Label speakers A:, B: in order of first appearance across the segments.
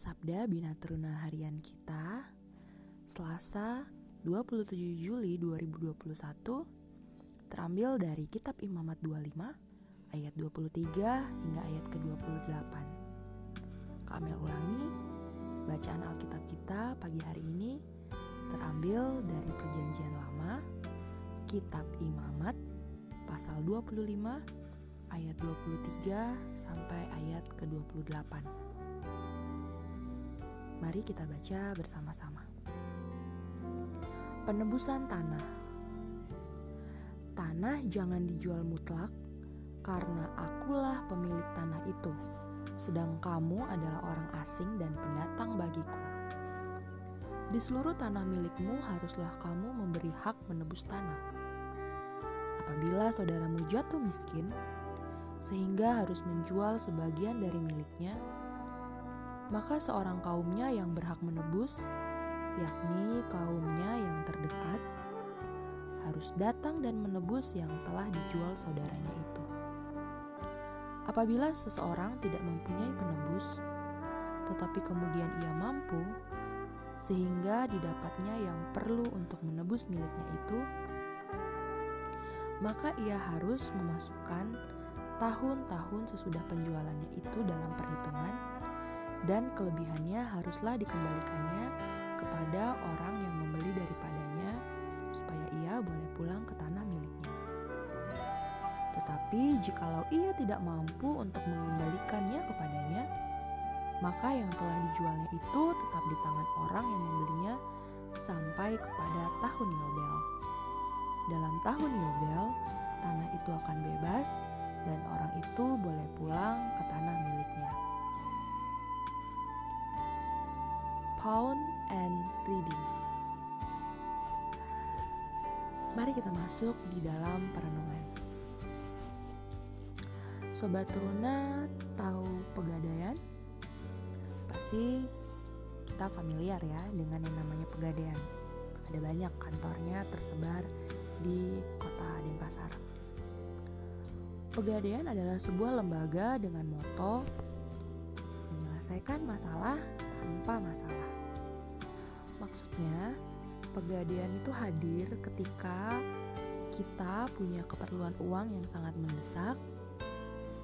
A: Sabda Bina Teruna Harian kita Selasa 27 Juli 2021 terambil dari Kitab Imamat 25 ayat 23 hingga ayat ke-28. Kami ulangi, bacaan Alkitab kita pagi hari ini terambil dari Perjanjian Lama, Kitab Imamat pasal 25 ayat 23 sampai ayat ke-28. Mari kita baca bersama-sama. Penebusan tanah. Tanah jangan dijual mutlak karena akulah pemilik tanah itu, sedang kamu adalah orang asing dan pendatang bagiku. Di seluruh tanah milikmu haruslah kamu memberi hak menebus tanah. Apabila saudaramu jatuh miskin, sehingga harus menjual sebagian dari miliknya, maka seorang kaumnya yang berhak menebus, yakni kaumnya yang terdekat, harus datang dan menebus yang telah dijual saudaranya itu. Apabila seseorang tidak mempunyai penebus, tetapi kemudian ia mampu, sehingga didapatnya yang perlu untuk menebus miliknya itu, maka ia harus memasukkan tahun-tahun sesudah penjualannya itu dalam perhitungan dan kelebihannya haruslah dikembalikannya kepada orang yang membeli daripadanya supaya ia boleh pulang ke tanah miliknya. Tetapi jikalau ia tidak mampu untuk mengembalikannya kepadanya, maka yang telah dijualnya itu tetap di tangan orang yang membelinya sampai kepada tahun Yobel. Dalam tahun Yobel, tanah itu akan bebas dan orang itu boleh pulang ke tanah miliknya. Pound and Reading Mari kita masuk di dalam perenungan. Sobat Teruna tahu pegadaian? Pasti kita familiar ya dengan yang namanya pegadaian. Ada banyak kantornya tersebar di kota Denpasar. Pegadaian adalah sebuah lembaga dengan moto menyelesaikan masalah tanpa masalah. Maksudnya, pegadaian itu hadir ketika kita punya keperluan uang yang sangat mendesak.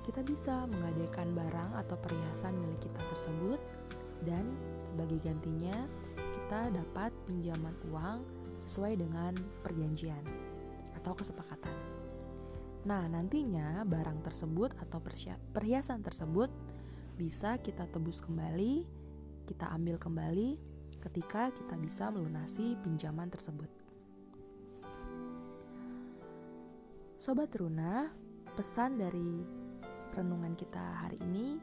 A: Kita bisa menggadaikan barang atau perhiasan milik kita tersebut dan sebagai gantinya kita dapat pinjaman uang sesuai dengan perjanjian atau kesepakatan. Nah, nantinya barang tersebut atau perhiasan tersebut bisa kita tebus kembali, kita ambil kembali ketika kita bisa melunasi pinjaman tersebut. Sobat Runa, pesan dari renungan kita hari ini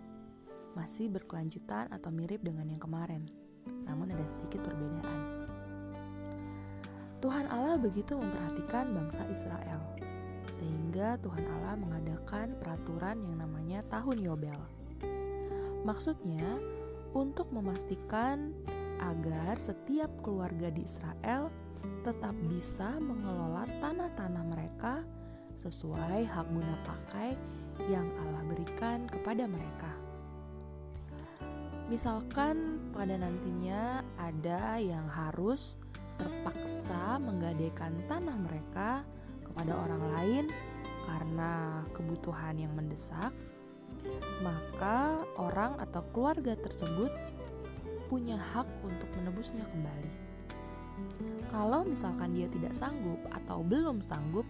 A: masih berkelanjutan atau mirip dengan yang kemarin, namun ada sedikit perbedaan. Tuhan Allah begitu memperhatikan bangsa Israel sehingga Tuhan Allah mengadakan peraturan yang namanya tahun Yobel. Maksudnya, untuk memastikan agar setiap keluarga di Israel tetap bisa mengelola tanah-tanah mereka sesuai hak guna pakai yang Allah berikan kepada mereka. Misalkan pada nantinya ada yang harus terpaksa menggadaikan tanah mereka kepada orang lain karena kebutuhan yang mendesak, maka orang atau keluarga tersebut punya hak untuk menebusnya kembali. Kalau misalkan dia tidak sanggup atau belum sanggup,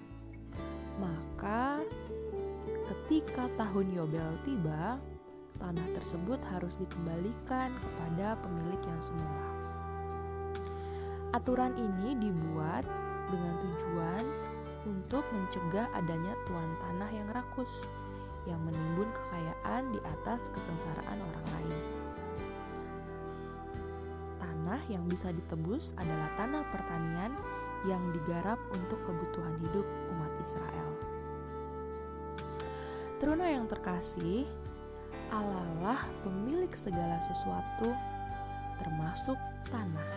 A: maka ketika tahun Yobel tiba, tanah tersebut harus dikembalikan kepada pemilik yang semula. Aturan ini dibuat dengan tujuan untuk mencegah adanya tuan tanah yang rakus yang menimbun kekayaan di atas kesengsaraan orang lain. Tanah yang bisa ditebus adalah tanah pertanian yang digarap untuk kebutuhan hidup umat Israel. Teruna yang terkasih, Allah lah pemilik segala sesuatu, termasuk tanah.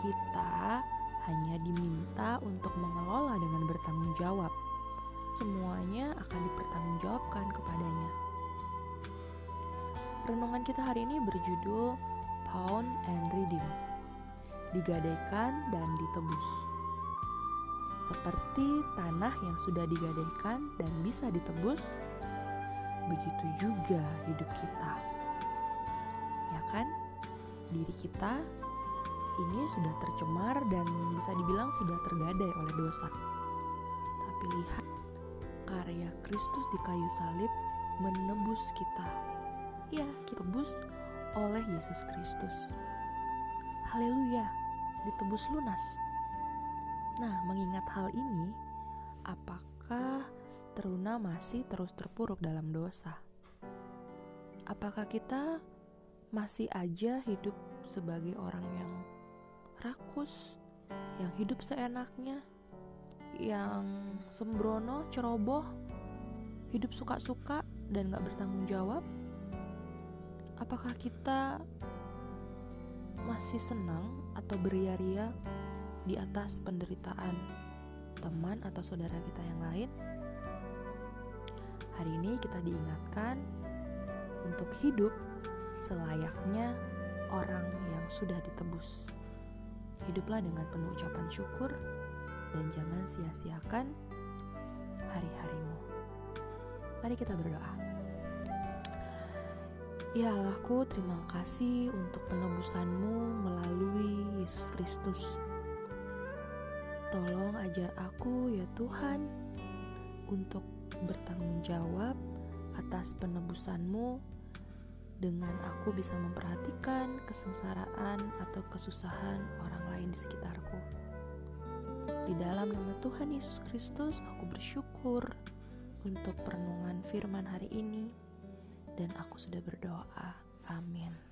A: Kita hanya diminta untuk mengelola dengan bertanggung jawab. Semuanya akan dipertanggungjawabkan kepadanya. renungan kita hari ini berjudul Pound and Redeem. Digadaikan dan ditebus. Seperti tanah yang sudah digadaikan dan bisa ditebus, begitu juga hidup kita. Ya kan? Diri kita ini sudah tercemar dan bisa dibilang sudah tergadai oleh dosa. Tapi lihat, karya Kristus di kayu salib menebus kita. Ya, kita tebus oleh Yesus Kristus. Haleluya, ditebus lunas. Nah, mengingat hal ini, apakah teruna masih terus terpuruk dalam dosa? Apakah kita masih aja hidup sebagai orang yang rakus, yang hidup seenaknya, yang sembrono, ceroboh, hidup suka-suka dan gak bertanggung jawab? Apakah kita masih senang atau beria-ria di atas penderitaan teman atau saudara kita yang lain? Hari ini kita diingatkan untuk hidup selayaknya orang yang sudah ditebus. Hiduplah dengan penuh ucapan syukur dan jangan sia-siakan hari-harimu. Mari kita berdoa. Ya Allahku, terima kasih untuk penebusanmu melalui Yesus Kristus. Tolong ajar aku ya Tuhan untuk bertanggung jawab atas penebusanmu dengan aku bisa memperhatikan kesengsaraan atau kesusahan orang lain di sekitarku. Di dalam nama Tuhan Yesus Kristus, aku bersyukur untuk perenungan firman hari ini, dan aku sudah berdoa. Amin.